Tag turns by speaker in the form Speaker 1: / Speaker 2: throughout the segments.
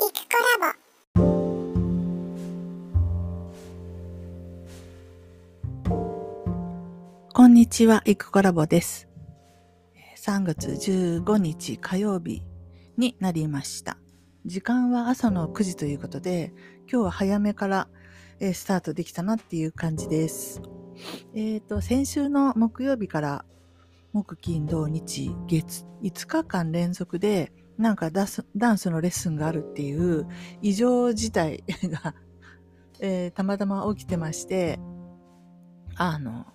Speaker 1: イクコラボこんにちは、イクコラボです。3月15日火曜日になりました。時間は朝の9時ということで、今日は早めからスタートできたなっていう感じです。えっ、ー、と、先週の木曜日から木、金、土、日、月、5日間連続でなんかダスダンスのレッスンがあるっていう異常事態がえー、たまたま起きてまして、あの、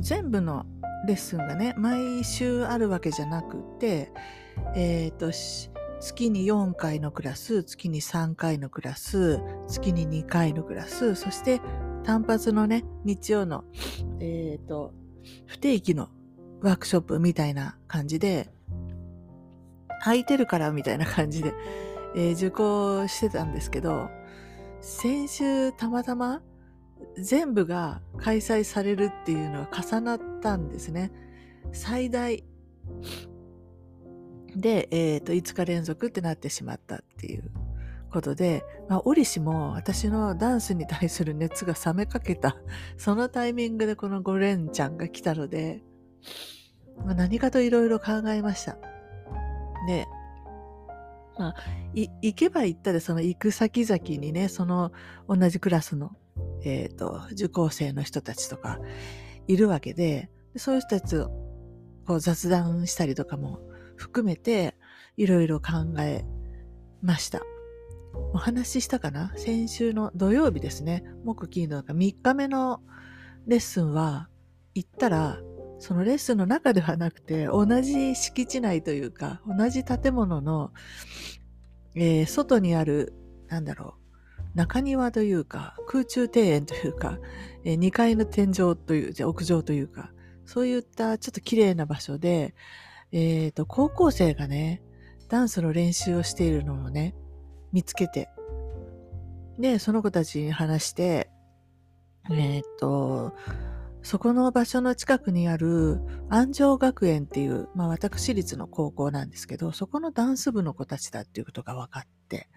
Speaker 1: 全部のレッスンがね、毎週あるわけじゃなくて、えっ、ー、と、月に4回のクラス、月に3回のクラス、月に2回のクラス、そして単発のね、日曜の、えっ、ー、と、不定期のワークショップみたいな感じで、空いてるからみたいな感じで、えー、受講してたんですけど、先週たまたま全部が開催されるっていうのは重なったんですね。最大で、えっ、ー、と、5日連続ってなってしまったっていうことで、まあ、折しも私のダンスに対する熱が冷めかけた、そのタイミングでこのゴレンちゃんが来たので、まあ、何かといろいろ考えました。で、まあ、行けば行ったで、その行く先々にね、その同じクラスの、えっ、ー、と、受講生の人たちとかいるわけで、そういう人たちとこう雑談したりとかも含めて、いろいろ考えました。お話ししたかな？先週の土曜日ですね。木金の3日目のレッスンは、行ったら、そのレッスンの中ではなくて、同じ敷地内というか、同じ建物の、えー、外にある、なんだろう、中庭というか、空中庭園というか、えー、2階の天井という、じゃ屋上というか、そういったちょっと綺麗な場所で、えっ、ー、と、高校生がね、ダンスの練習をしているのをね、見つけて、で、その子たちに話して、えっ、ー、と、そこの場所の近くにある安城学園っていう、まあ私立の高校なんですけど、そこのダンス部の子たちだっていうことが分かって、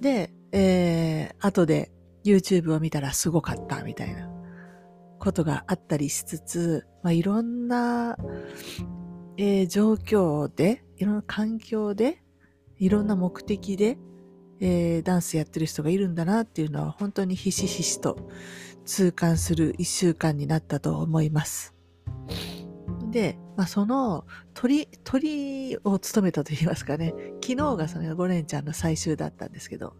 Speaker 1: で、えー、後で YouTube を見たらすごかったみたいなことがあったりしつつ、まあいろんな、えー、状況で、いろんな環境で、いろんな目的で、えー、ダンスやってる人がいるんだなっていうのは本当にひしひしと痛感する一週間になったと思います。で、まあ、その鳥、鳥を務めたと言いますかね、昨日がそのゴレンちゃんの最終だったんですけど、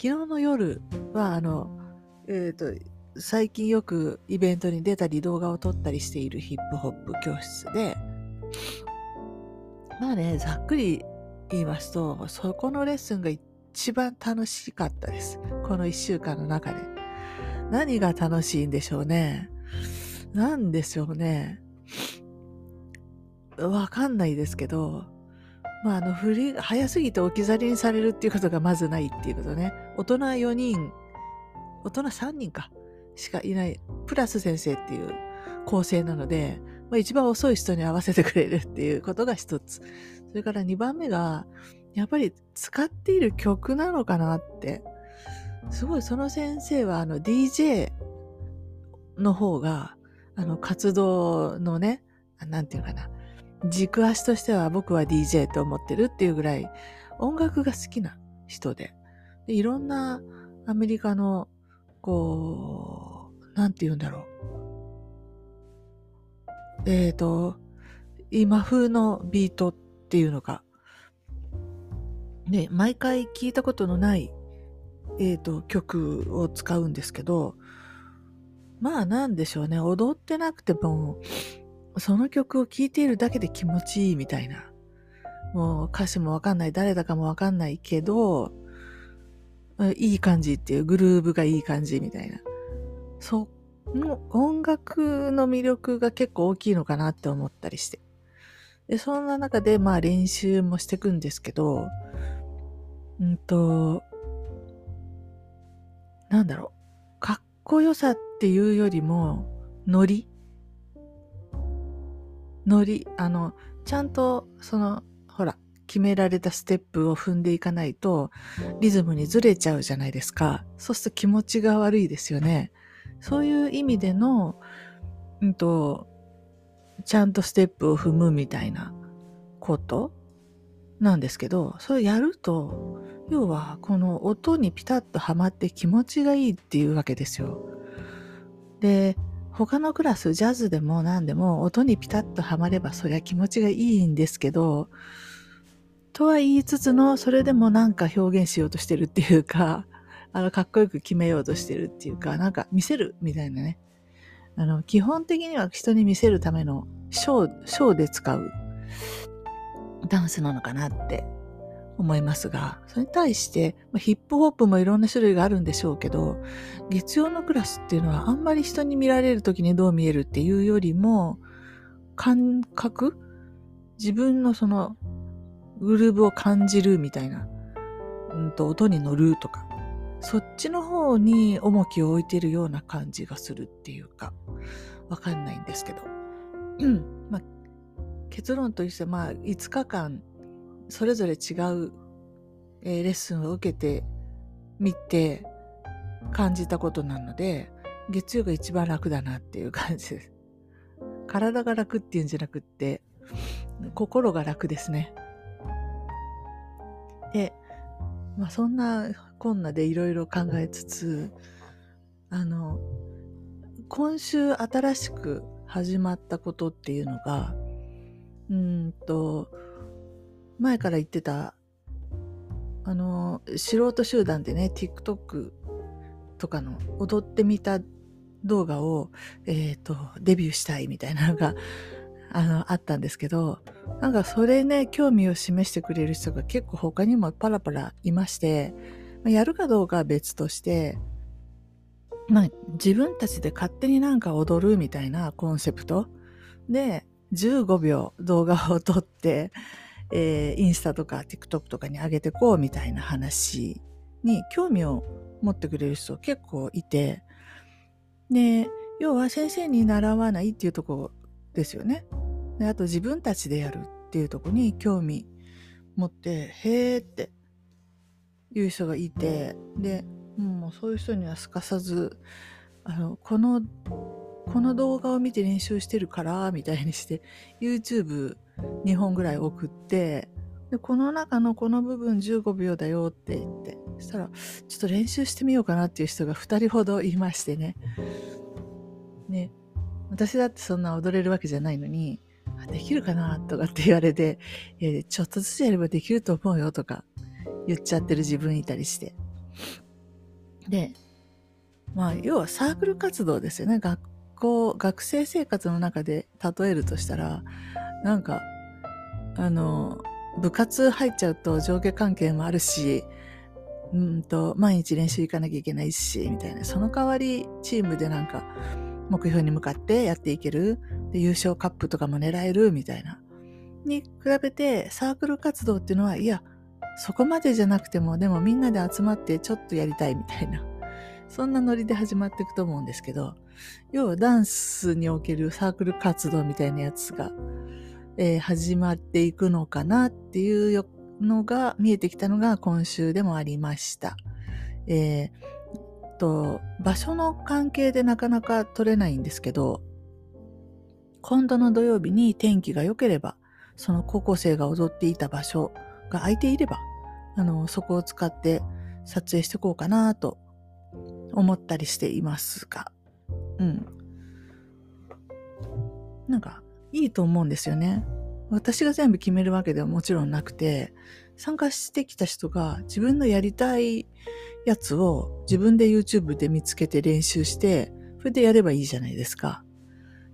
Speaker 1: 昨日の夜はあの、えっ、ー、と、最近よくイベントに出たり動画を撮ったりしているヒップホップ教室で、まあね、ざっくり言いますと、そこのレッスンが一番楽しかったです。この一週間の中で。何が楽しいんでしょうね。何でしょうね。わかんないですけど、まあ、あの、振り、早すぎて置き去りにされるっていうことがまずないっていうことね。大人4人、大人3人か、しかいない、プラス先生っていう構成なので、まあ、一番遅い人に合わせてくれるっていうことが一つ。それから2番目が、やっぱり使っている曲なのかなって。すごいその先生はあの DJ の方が、あの活動のね、なんていうかな、軸足としては僕は DJ と思ってるっていうぐらい音楽が好きな人で、でいろんなアメリカの、こう、なんて言うんだろう。えっ、ー、と、今風のビートっていうのが、ね、毎回聞いたことのないえっ、ー、と、曲を使うんですけど、まあなんでしょうね、踊ってなくても、その曲を聴いているだけで気持ちいいみたいな。もう歌詞もわかんない、誰だかもわかんないけど、いい感じっていうグルーブがいい感じみたいな。その音楽の魅力が結構大きいのかなって思ったりして。で、そんな中でまあ練習もしていくんですけど、うんと、なんだろう、かっこよさっていうよりも、ノリ？ノリ、あの、ちゃんと、その、ほら、決められたステップを踏んでいかないと、リズムにずれちゃうじゃないですか。そうすると気持ちが悪いですよね。そういう意味での、うんと、ちゃんとステップを踏むみたいなことなんですけど、それやると、要はこの音にピタッとはまって気持ちがいいっていうわけですよ。で、他のクラス、ジャズでも何でも音にピタッとはまればそりゃ気持ちがいいんですけど、とは言いつつの、それでもなんか表現しようとしてるっていうか、あの、かっこよく決めようとしてるっていうか、なんか見せるみたいなね。あの、基本的には人に見せるためのショー、ショーで使う。ダンスなのかなって思いますが、それに対して、まヒップホップもいろんな種類があるんでしょうけど、月曜のクラスっていうのはあんまり人に見られる時にどう見えるっていうよりも、感覚自分のそのグルーブを感じるみたいな、うんと音に乗るとか、そっちの方に重きを置いてるような感じがするっていうか、わかんないんですけど。うん。まあ、結論としては、まあ、5日間、それぞれ違う、えー、レッスンを受けてみて感じたことなので、月曜が一番楽だなっていう感じです。体が楽っていうんじゃなくって、心が楽ですね。で、まあそんなこんなでいろいろ考えつつ、あの、今週新しく始まったことっていうのが、うんと、前から言ってた、あの、素人集団でね、TikTok とかの踊ってみた動画を、えっ、ー、と、デビューしたいみたいなのが、あの、あったんですけど、なんかそれね、興味を示してくれる人が結構他にもパラパラいまして、やるかどうかは別として、まあ、自分たちで勝手になんか踊るみたいなコンセプトで、15秒動画を撮って、えー、インスタとか TikTok とかに上げてこうみたいな話に興味を持ってくれる人結構いて、で、要は先生に習わないっていうとこですよね。であと自分たちでやるっていうとこに興味持って、へーっていう人がいて、で、もうそういう人にはすかさず、あの、この、この動画を見て練習してるから、みたいにして、YouTube2 本ぐらい送って、で、この中のこの部分15秒だよって言って、そしたら、ちょっと練習してみようかなっていう人が2人ほどいましてね。ね。私だってそんな踊れるわけじゃないのに、できるかなとかって言われて、ちょっとずつやればできると思うよとか言っちゃってる自分いたりして。で、まあ、要はサークル活動ですよね。学校、学生生活の中で例えるとしたら、なんか、あの、部活入っちゃうと上下関係もあるし、うんと、毎日練習行かなきゃいけないし、みたいな。その代わり、チームでなんか、目標に向かってやっていける。で、優勝カップとかも狙える、みたいな。に比べて、サークル活動っていうのは、いや、そこまでじゃなくても、でもみんなで集まってちょっとやりたいみたいな。そんなノリで始まっていくと思うんですけど、要はダンスにおけるサークル活動みたいなやつが、えー、始まっていくのかなっていうのが見えてきたのが今週でもありました。えー、と、場所の関係でなかなか取れないんですけど、今度の土曜日に天気が良ければ、その高校生が踊っていた場所が空いていれば、あの、そこを使って撮影していこうかなと思ったりしていますが、うん。なんか、いいと思うんですよね。私が全部決めるわけではもちろんなくて、参加してきた人が自分のやりたいやつを自分で YouTube で見つけて練習して、それでやればいいじゃないですか。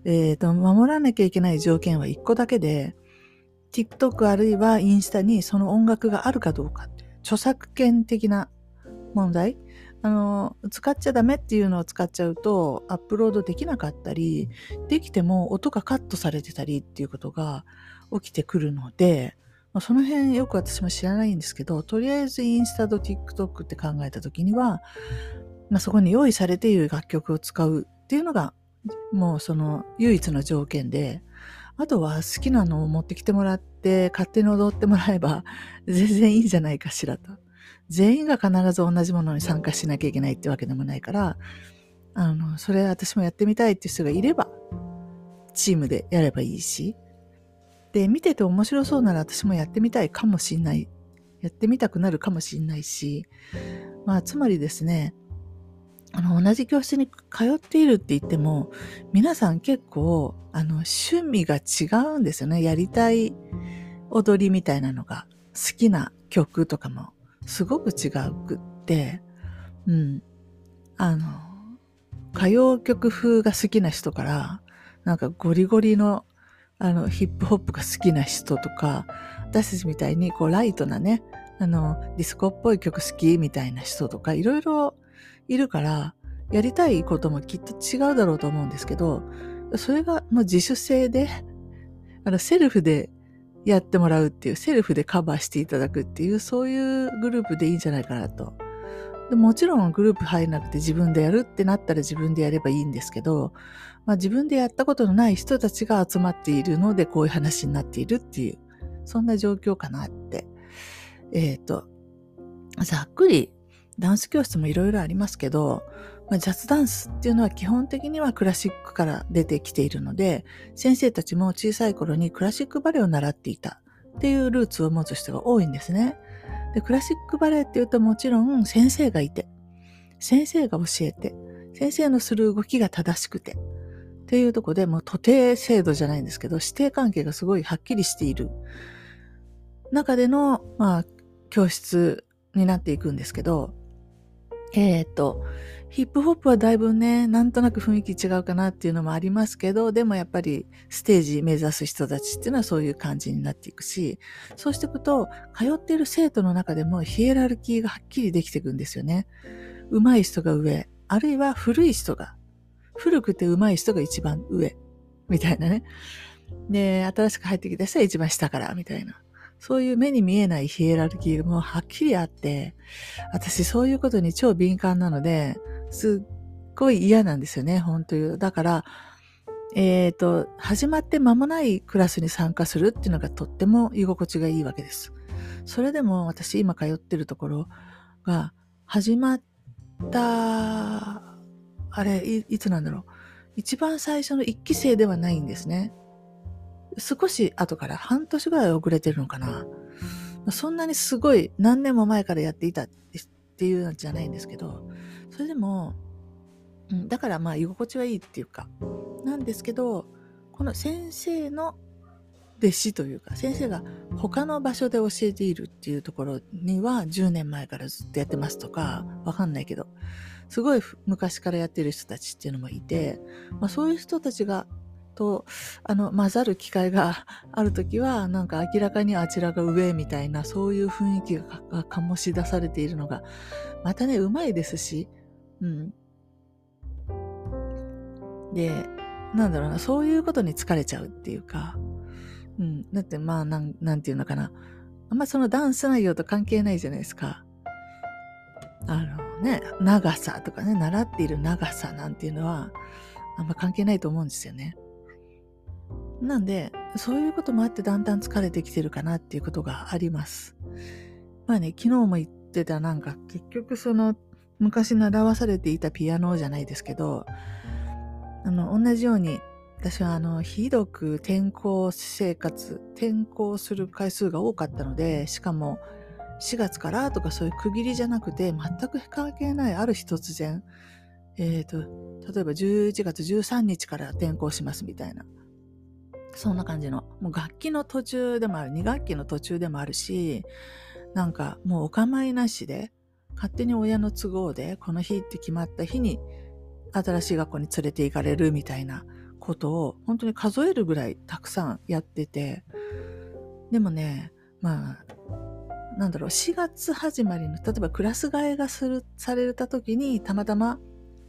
Speaker 1: えっ、ー、と、守らなきゃいけない条件は1個だけで、TikTok あるいはインスタにその音楽があるかどうか著作権的な問題。あの、使っちゃダメっていうのを使っちゃうとアップロードできなかったり、できても音がカットされてたりっていうことが起きてくるので、まあ、その辺よく私も知らないんですけど、とりあえずインスタと TikTok って考えた時には、まあ、そこに用意されている楽曲を使うっていうのがもうその唯一の条件で、あとは好きなのを持ってきてもらって勝手に踊ってもらえば 全然いいんじゃないかしらと。全員が必ず同じものに参加しなきゃいけないってわけでもないから、あの、それ私もやってみたいっていう人がいれば、チームでやればいいし、で、見てて面白そうなら私もやってみたいかもしんない。やってみたくなるかもしんないし、まあ、つまりですね、あの、同じ教室に通っているって言っても、皆さん結構、あの、趣味が違うんですよね。やりたい踊りみたいなのが、好きな曲とかも、すごく違うくって、うん。あの、歌謡曲風が好きな人から、なんかゴリゴリの、あの、ヒップホップが好きな人とか、私たちみたいに、こう、ライトなね、あの、ディスコっぽい曲好きみたいな人とか、いろいろいるから、やりたいこともきっと違うだろうと思うんですけど、それがもう自主性で、あの、セルフでやってもらうっていう、セルフでカバーしていただくっていう、そういうグループでいいんじゃないかなと。でもちろんグループ入らなくて自分でやるってなったら自分でやればいいんですけど、まあ、自分でやったことのない人たちが集まっているのでこういう話になっているっていう、そんな状況かなって。えっ、ー、と、ざっくりダンス教室もいろいろありますけど、まあ、ジャズダンスっていうのは基本的にはクラシックから出てきているので、先生たちも小さい頃にクラシックバレエを習っていたっていうルーツを持つ人が多いんですね。で、クラシックバレエっていうともちろん先生がいて、先生が教えて、先生のする動きが正しくて、っていうとこでもう徒弟制度じゃないんですけど、指定関係がすごいはっきりしている中での、まあ、教室になっていくんですけど、えっ、ー、と、ヒップホップはだいぶね、なんとなく雰囲気違うかなっていうのもありますけど、でもやっぱりステージ目指す人たちっていうのはそういう感じになっていくし、そうしていくと、通っている生徒の中でもヒエラルキーがはっきりできていくんですよね。上手い人が上、あるいは古い人が、古くて上手い人が一番上、みたいなね。で、新しく入ってきた人は一番下から、みたいな。そういう目に見えないヒエラルキーもはっきりあって、私そういうことに超敏感なので、すっごい嫌なんですよね、本当に。だから、えっ、ー、と、始まって間もないクラスに参加するっていうのがとっても居心地がいいわけです。それでも私今通ってるところが始まった、あれい、つなんだろう。一番最初の一期生ではないんですね。少し後から半年ぐらい遅れてるのかな。そんなにすごい何年も前からやっていたっていうんじゃないんですけど、それでも、だからまあ居心地はいいっていうか、なんですけど、この先生の弟子というか、先生が他の場所で教えているっていうところには10年前からずっとやってますとか、わかんないけど、すごい昔からやってる人たちっていうのもいて、まあ、そういう人たちがと、あの、混ざる機会があるときは、なんか明らかにあちらが上みたいな、そういう雰囲気が醸し出されているのが、またね、うまいですし、うん。で、なんだろうな、そういうことに疲れちゃうっていうか、うん。だってまあ、なん、なんていうのかな。あんまそのダンス内容と関係ないじゃないですか。あのね、長さとかね、習っている長さなんていうのは、あんま関係ないと思うんですよね。なんで、そういうこともあってだんだん疲れてきてるかなっていうことがあります。まあね、昨日も言ってたなんか結局その昔習わされていたピアノじゃないですけど、あの、同じように私はあの、ひどく転校生活、転校する回数が多かったので、しかも4月からとかそういう区切りじゃなくて、全く関係ないある日突然、えっ、ー、と、例えば11月13日から転校しますみたいな。そんな感じの。もう楽器の途中でもある、2学期の途中でもあるし、なんかもうお構いなしで、勝手に親の都合で、この日って決まった日に、新しい学校に連れて行かれるみたいなことを、本当に数えるぐらいたくさんやってて、でもね、まあ、なんだろう、4月始まりの、例えばクラス替えがする、された時に、たまたま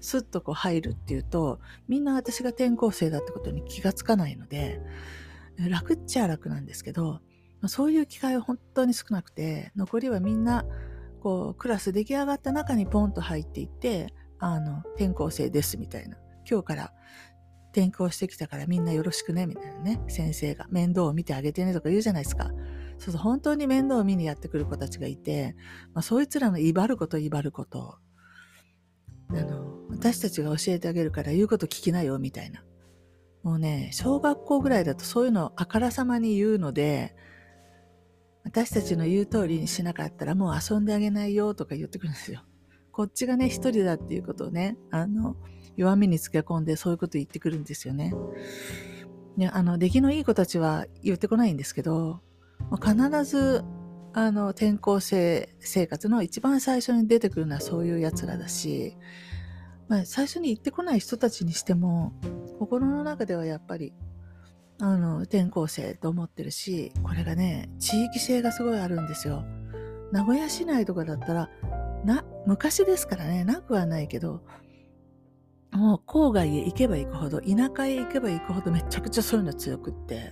Speaker 1: スッとこう入るっていうと、みんな私が転校生だってことに気がつかないので、楽っちゃ楽なんですけど、そういう機会は本当に少なくて、残りはみんな、こう、クラス出来上がった中にポンと入っていって、あの、転校生ですみたいな。今日から転校してきたからみんなよろしくね、みたいなね、先生が面倒を見てあげてねとか言うじゃないですか。そうそう、本当に面倒を見にやってくる子たちがいて、まあ、そいつらの威張ること威張ること、あの、私たちが教えてあげるから言うこと聞きなよ、みたいな。もうね、小学校ぐらいだとそういうのをあからさまに言うので、私たちの言う通りにしなかったらもう遊んであげないよとか言ってくるんですよ。こっちがね、一人だっていうことをね、あの、弱みにつけ込んでそういうこと言ってくるんですよね。ね、あの、出来のいい子たちは言ってこないんですけど、必ず、あの、転校生生活の一番最初に出てくるのはそういう奴らだし、まあ、最初に言ってこない人たちにしても、心の中ではやっぱり、あの、転校生と思ってるし、これがね、地域性がすごいあるんですよ。名古屋市内とかだったら、な、昔ですからね、なくはないけど、もう郊外へ行けば行くほど、田舎へ行けば行くほどめちゃくちゃそういうの強くって、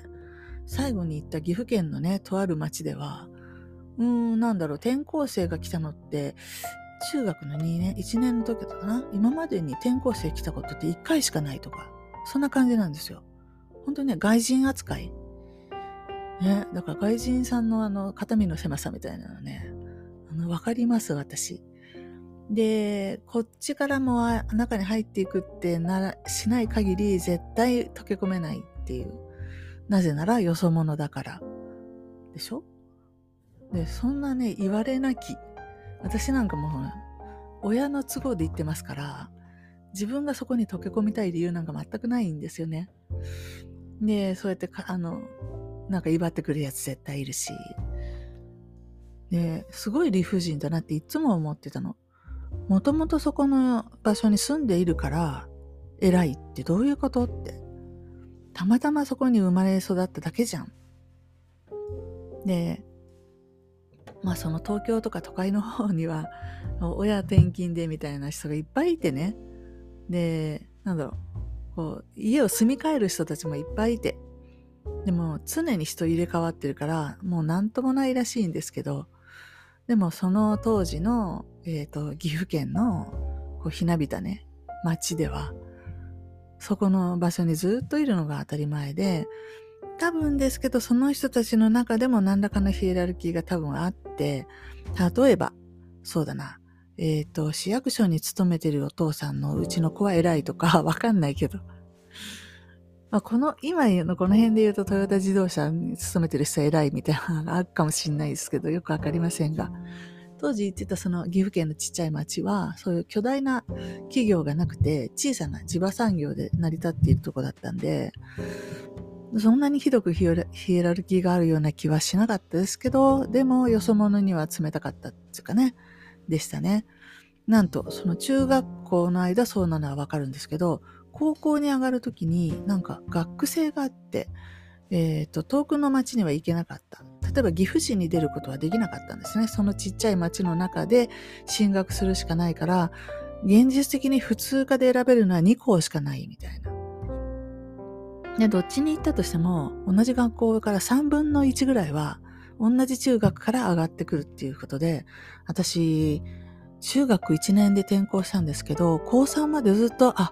Speaker 1: 最後に行った岐阜県のね、とある町では、うーん、なんだろう、転校生が来たのって、中学の2年、1年の時だったかな今までに転校生来たことって1回しかないとか、そんな感じなんですよ。本当にね、外人扱い。ね、だから外人さんのあの、肩身の狭さみたいなのね、あの、わかります、私。で、こっちからも中に入っていくってなら、しない限り絶対溶け込めないっていう。なぜならよそ者だから。でしょ？で、そんなね、言われなき。私なんかもう、親の都合で言ってますから、自分がそこに溶け込みたい理由なんか全くないんですよね。で、そうやってあの、なんか威張ってくるやつ絶対いるし。で、すごい理不尽だなっていつも思ってたの。もともとそこの場所に住んでいるから偉いってどういうことって。たまたまそこに生まれ育っただけじゃん。で、まあその東京とか都会の方には親転勤でみたいな人がいっぱいいてね。で、なんだろう。こう家を住み替える人たちもいっぱいいて。でも常に人入れ替わってるからもう何ともないらしいんですけど、でもその当時のえっ、ー、と、岐阜県のこうひなびたね、町では、そこの場所にずっといるのが当たり前で、多分ですけど、その人たちの中でも何らかのヒエラルキーが多分あって、例えば、そうだな、えっ、ー、と、市役所に勤めてるお父さんのうちの子は偉いとか、わかんないけど。まあ、この、今のこの辺で言うとトヨタ自動車に勤めてる人は偉いみたいなのがあるかもしれないですけど、よくわかりませんが。当時行ってたその岐阜県のちっちゃい町は、そういう巨大な企業がなくて、小さな地場産業で成り立っているとこだったんで、そんなにひどくヒエラルキーがあるような気はしなかったですけど、でもよそ者には冷たかったっていうかね、でしたね。なんと、その中学校の間そうなのはわかるんですけど、高校に上がるときになんか学生があって、えっ、ー、と、遠くの町には行けなかった。例えば岐阜市に出ることはできなかったんですね。そのちっちゃい町の中で進学するしかないから、現実的に普通科で選べるのは2校しかないみたいな。で、どっちに行ったとしても、同じ学校から3分の1ぐらいは、同じ中学から上がってくるっていうことで、私、中学1年で転校したんですけど、高3までずっと、あ、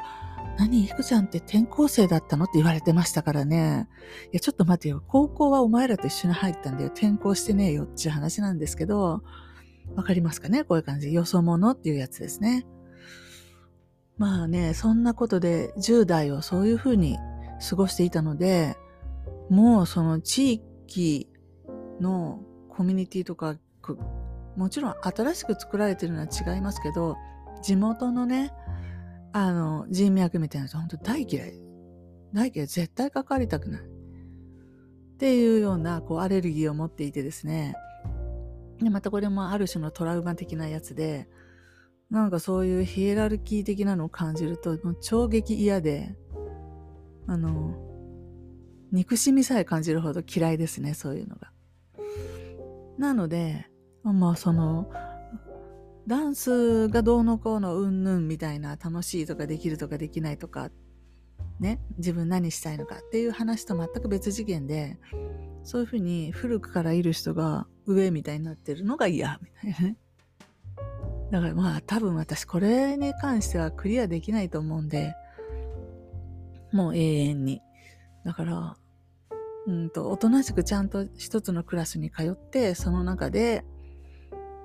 Speaker 1: 何、ひくちゃんって転校生だったの？って言われてましたからね。いや、ちょっと待てよ。高校はお前らと一緒に入ったんだよ。転校してねえよっていう話なんですけど、わかりますかね？こういう感じ。よそ者っていうやつですね。まあね、そんなことで10代をそういうふうに過ごしていたので、もうその地域のコミュニティとか、もちろん新しく作られてるのは違いますけど、地元のね、あの、人脈みたいな人、本当大嫌い。大嫌い。絶対関わりたくない。っていうような、こう、アレルギーを持っていてですね。で、またこれもある種のトラウマ的なやつで、なんかそういうヒエラルキー的なのを感じると、もう超激嫌で、あの、憎しみさえ感じるほど嫌いですね、そういうのが。なので、まあその、ダンスがどうのこうのうんぬんみたいな楽しいとかできるとかできないとか、ね、自分何したいのかっていう話と全く別次元で、そういうふうに古くからいる人が上みたいになってるのが嫌みたいなね。だからまあ多分私これに関してはクリアできないと思うんで、もう永遠に。だから、うんと、おとなしくちゃんと一つのクラスに通って、その中で、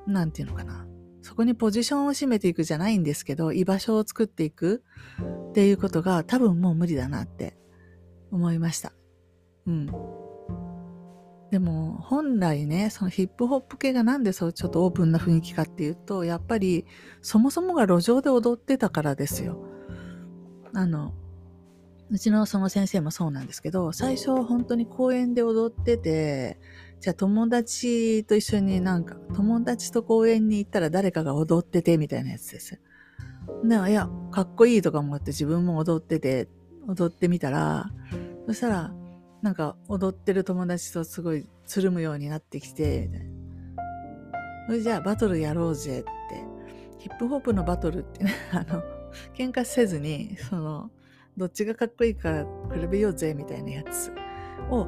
Speaker 1: なんていうのかな。そこにポジションを占めていくじゃないんですけど、居場所を作っていくっていうことが多分もう無理だなって思いました。うん。でも本来ね、そのヒップホップ系がなんでそうちょっとオープンな雰囲気かっていうと、やっぱりそもそもが路上で踊ってたからですよ。あの、うちのその先生もそうなんですけど、最初本当に公園で踊ってて、じゃあ友達と一緒になんか、友達と公園に行ったら誰かが踊っててみたいなやつです。で、いや、かっこいいとか思って自分も踊ってて、踊ってみたら、そしたら、なんか踊ってる友達とすごいつるむようになってきて、それじゃあバトルやろうぜって。ヒップホップのバトルってね、あの、喧嘩せずに、その、どっちがかっこいいか比べようぜみたいなやつを、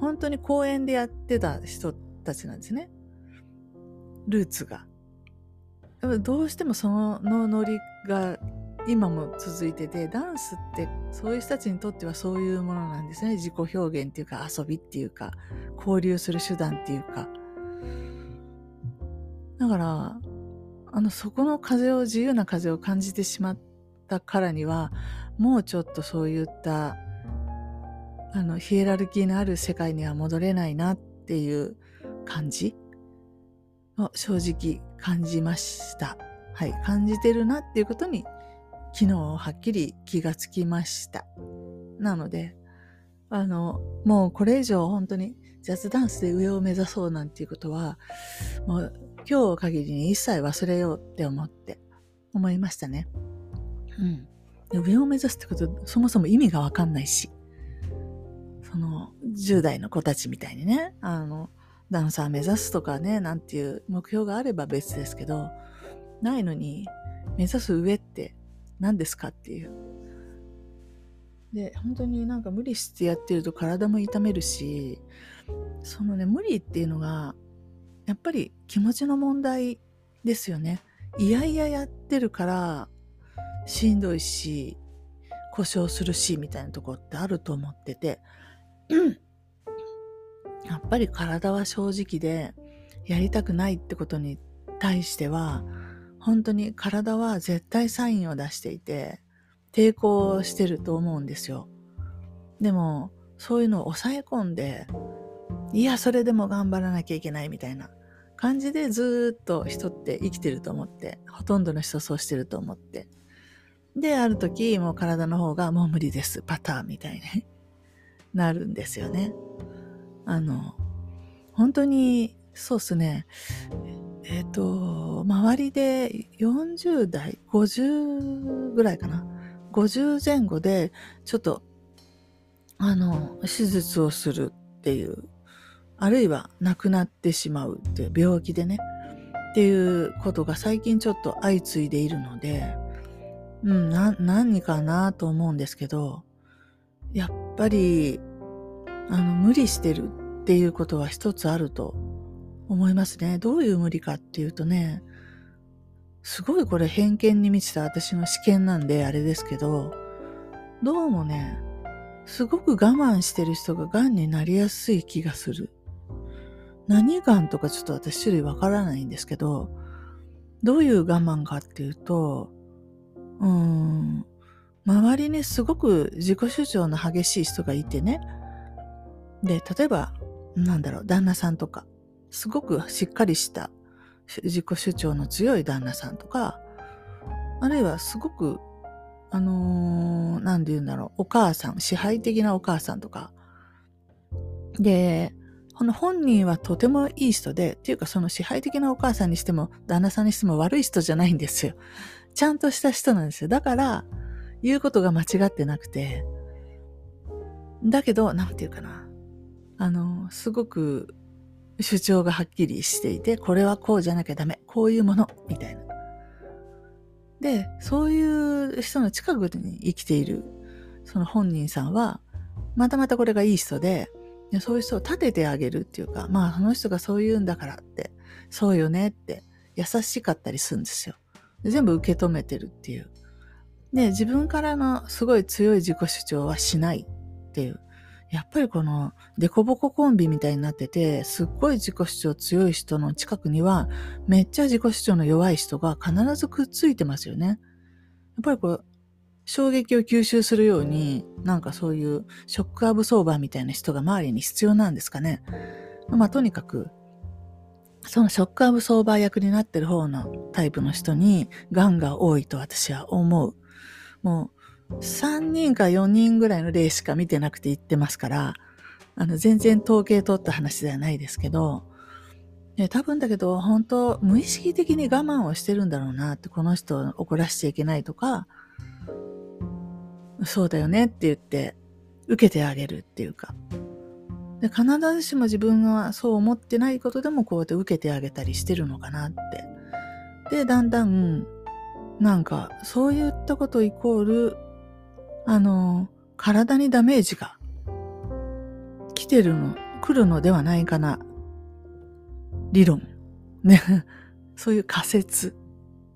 Speaker 1: 本当に公園でやってた人たちなんですね。ルーツが。どうしてもそのノリが今も続いてて、ダンスってそういう人たちにとってはそういうものなんですね。自己表現っていうか遊びっていうか、交流する手段っていうか。だから、あの、そこの風を、自由な風を感じてしまったからには、もうちょっとそういった、あの、ヒエラルキーのある世界には戻れないなっていう感じを正直感じました。はい。感じてるなっていうことに昨日はっきり気がつきました。なので、あの、もうこれ以上本当にジャズダンスで上を目指そうなんていうことは、もう今日限りに一切忘れようって思って、思いましたね。うん。上を目指すってこと、そもそも意味がわかんないし、その、10代の子たちみたいにね、あの、ダンサー目指すとかね、なんていう目標があれば別ですけど、ないのに、目指す上って何ですかっていう。で、本当になんか無理してやってると体も痛めるし、そのね、無理っていうのが、やっぱり気持ちの問題ですよね。いやいややってるから、しんどいし、故障するし、みたいなとこってあると思ってて、やっぱり体は正直で、やりたくないってことに対しては、本当に体は絶対サインを出していて、抵抗してると思うんですよ。でも、そういうのを抑え込んで、いや、それでも頑張らなきゃいけないみたいな感じでずっと人って生きてると思って、ほとんどの人そうしてると思って。で、ある時、もう体の方がもう無理です、パターンみたいに なるんですよね。あの、本当に、そうっすね。えっ、と、周りで40代、50ぐらいかな。50前後で、ちょっと、あの、手術をするっていう、あるいは亡くなってしまうっていう病気でね、っていうことが最近ちょっと相次いでいるので、うん、な、何かなと思うんですけど、やっぱり、あの、無理してるっていうことは一つあると思いますね。どういう無理かっていうとね、すごいこれ偏見に満ちた私の試験なんであれですけど、どうもね、すごく我慢してる人が癌になりやすい気がする。何癌とかちょっと私種類わからないんですけど、どういう我慢かっていうと、うん、周りにすごく自己主張の激しい人がいてね。で、例えば、なんだろう、旦那さんとか、すごくしっかりした自己主張の強い旦那さんとか、あるいはすごく、あのーなんて言うんだろう、お母さん、支配的なお母さんとか。で、この本人はとてもいい人で、っていうかその支配的なお母さんにしても、旦那さんにしても悪い人じゃないんですよ。ちゃんとした人なんですよ。だから、言うことが間違ってなくて、だけど、なんていうかな。あの、すごく主張がはっきりしていて、これはこうじゃなきゃダメ。こういうもの。みたいな。で、そういう人の近くに生きている、その本人さんは、またまたこれがいい人で、そういう人を立ててあげるっていうか、まあ、その人がそう言うんだからって、そうよねって、優しかったりするんですよ。全部受け止めてるっていう。で、自分からのすごい強い自己主張はしないっていう。やっぱりこのデコボココンビみたいになってて、すっごい自己主張強い人の近くには、めっちゃ自己主張の弱い人が必ずくっついてますよね。やっぱりこう、衝撃を吸収するように、なんかそういうショックアブソーバーみたいな人が周りに必要なんですかね。まあとにかく、そのショックアブソーバー役になってる方のタイプの人に、ガンが多いと私は思う。もう、3人か4人ぐらいの例しか見てなくて言ってますから、あの、全然統計取った話ではないですけど、ね、多分だけど、本当無意識的に我慢をしてるんだろうなって、この人を怒らしちゃいけないとか、そうだよねって言って、受けてあげるっていうか。で必ずしも自分がそう思ってないことでもこうやって受けてあげたりしてるのかなって。で、だんだん、なんか、そういったことイコール、あの、体にダメージが来てるの、来るのではないかな。理論。ね。そういう仮説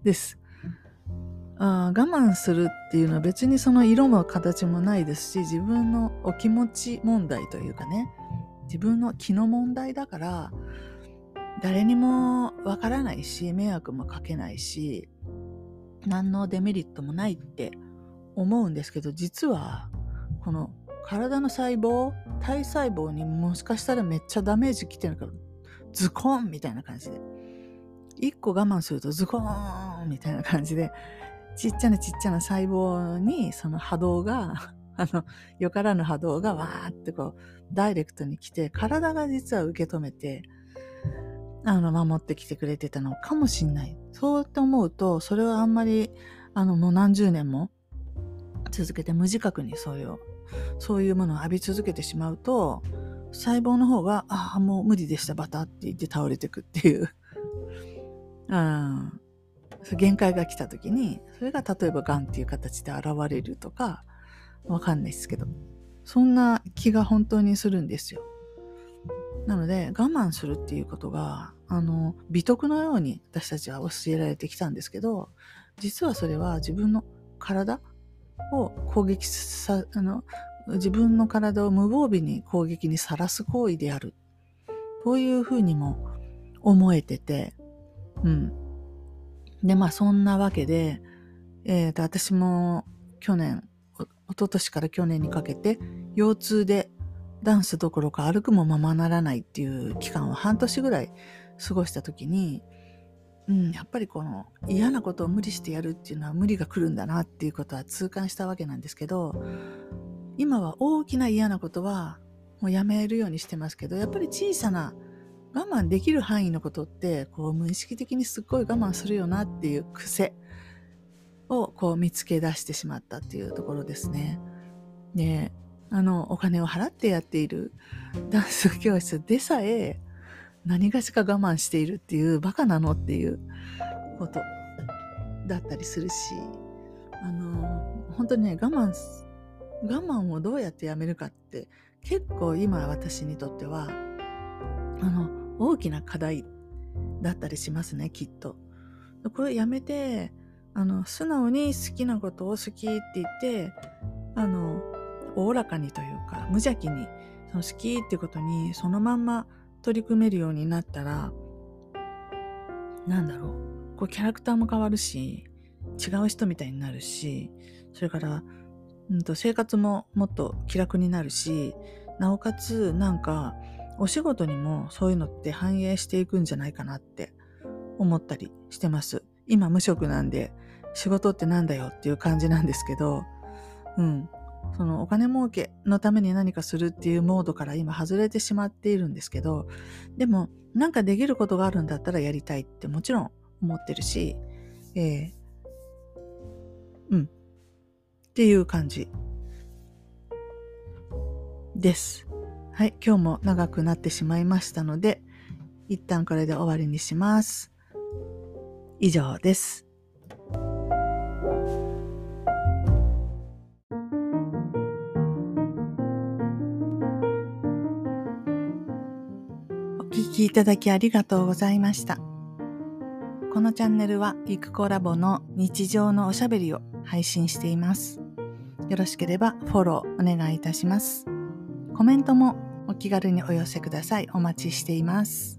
Speaker 1: です。あ我慢するっていうのは別にその色も形もないですし、自分のお気持ち問題というかね、自分の気の問題だから、誰にもわからないし、迷惑もかけないし、何のデメリットもないって思うんですけど、実は、この体の細胞、体細胞にもしかしたらめっちゃダメージ来てるから、ズコンみたいな感じで。一個我慢するとズコーンみたいな感じで、ちっちゃなちっちゃな細胞にその波動が、あの、よからぬ波動がわーってこう、ダイレクトに来て、体が実は受け止めて、あの、守ってきてくれてたのかもしんない。そうって思うと、それはあんまり、あの、もう何十年も続けて無自覚にそういう、そういうものを浴び続けてしまうと、細胞の方が、ああ、もう無理でした、バタって言って倒れてくっていう。うん。限界が来た時に、それが例えば癌っていう形で現れるとか、わかんないですけど、そんな気が本当にするんですよ。なので、我慢するっていうことが、あの、美徳のように私たちは教えられてきたんですけど、実はそれは自分の体を攻撃さ、あの、自分の体を無防備に攻撃にさらす行為である。こういうふうにも思えてて、うん。で、まあそんなわけで、えっ、ー、と、私も去年、一昨年から去年にかけて、腰痛でダンスどころか歩くもままならないっていう期間を半年ぐらい過ごした時に、うん、やっぱりこの嫌なことを無理してやるっていうのは無理が来るんだなっていうことは痛感したわけなんですけど、今は大きな嫌なことはもうやめるようにしてますけど、やっぱり小さな我慢できる範囲のことって、こう無意識的にすっごい我慢するよなっていう癖をこう見つけ出してしまったっていうところですね。で、あの、お金を払ってやっているダンス教室でさえ何がしか我慢しているっていうバカなのっていうことだったりするし、あの、本当にね、我慢、我慢をどうやってやめるかって結構今私にとっては、あの、大きな課題だったりしますね、きっと。これやめて、あの、素直に好きなことを好きって言って、あの、おおらかにというか、無邪気に、その好きってことにそのまんま取り組めるようになったら、なんだろう。こうキャラクターも変わるし、違う人みたいになるし、それから、うんと、生活ももっと気楽になるし、なおかつ、なんか、お仕事にもそういうのって反映していくんじゃないかなって思ったりしてます。今無職なんで仕事ってなんだよっていう感じなんですけど、うん。そのお金儲けのために何かするっていうモードから今外れてしまっているんですけど、でもなんかできることがあるんだったらやりたいってもちろん思ってるし、えー、うん。っていう感じです。はい、今日も長くなってしまいましたので、一旦これで終わりにします。以上です。きいただきありがとうございました。このチャンネルは、ゆくコラボの日常のおしゃべりを配信しています。よろしければフォローお願いいたします。コメントもお気軽にお寄せください。お待ちしています。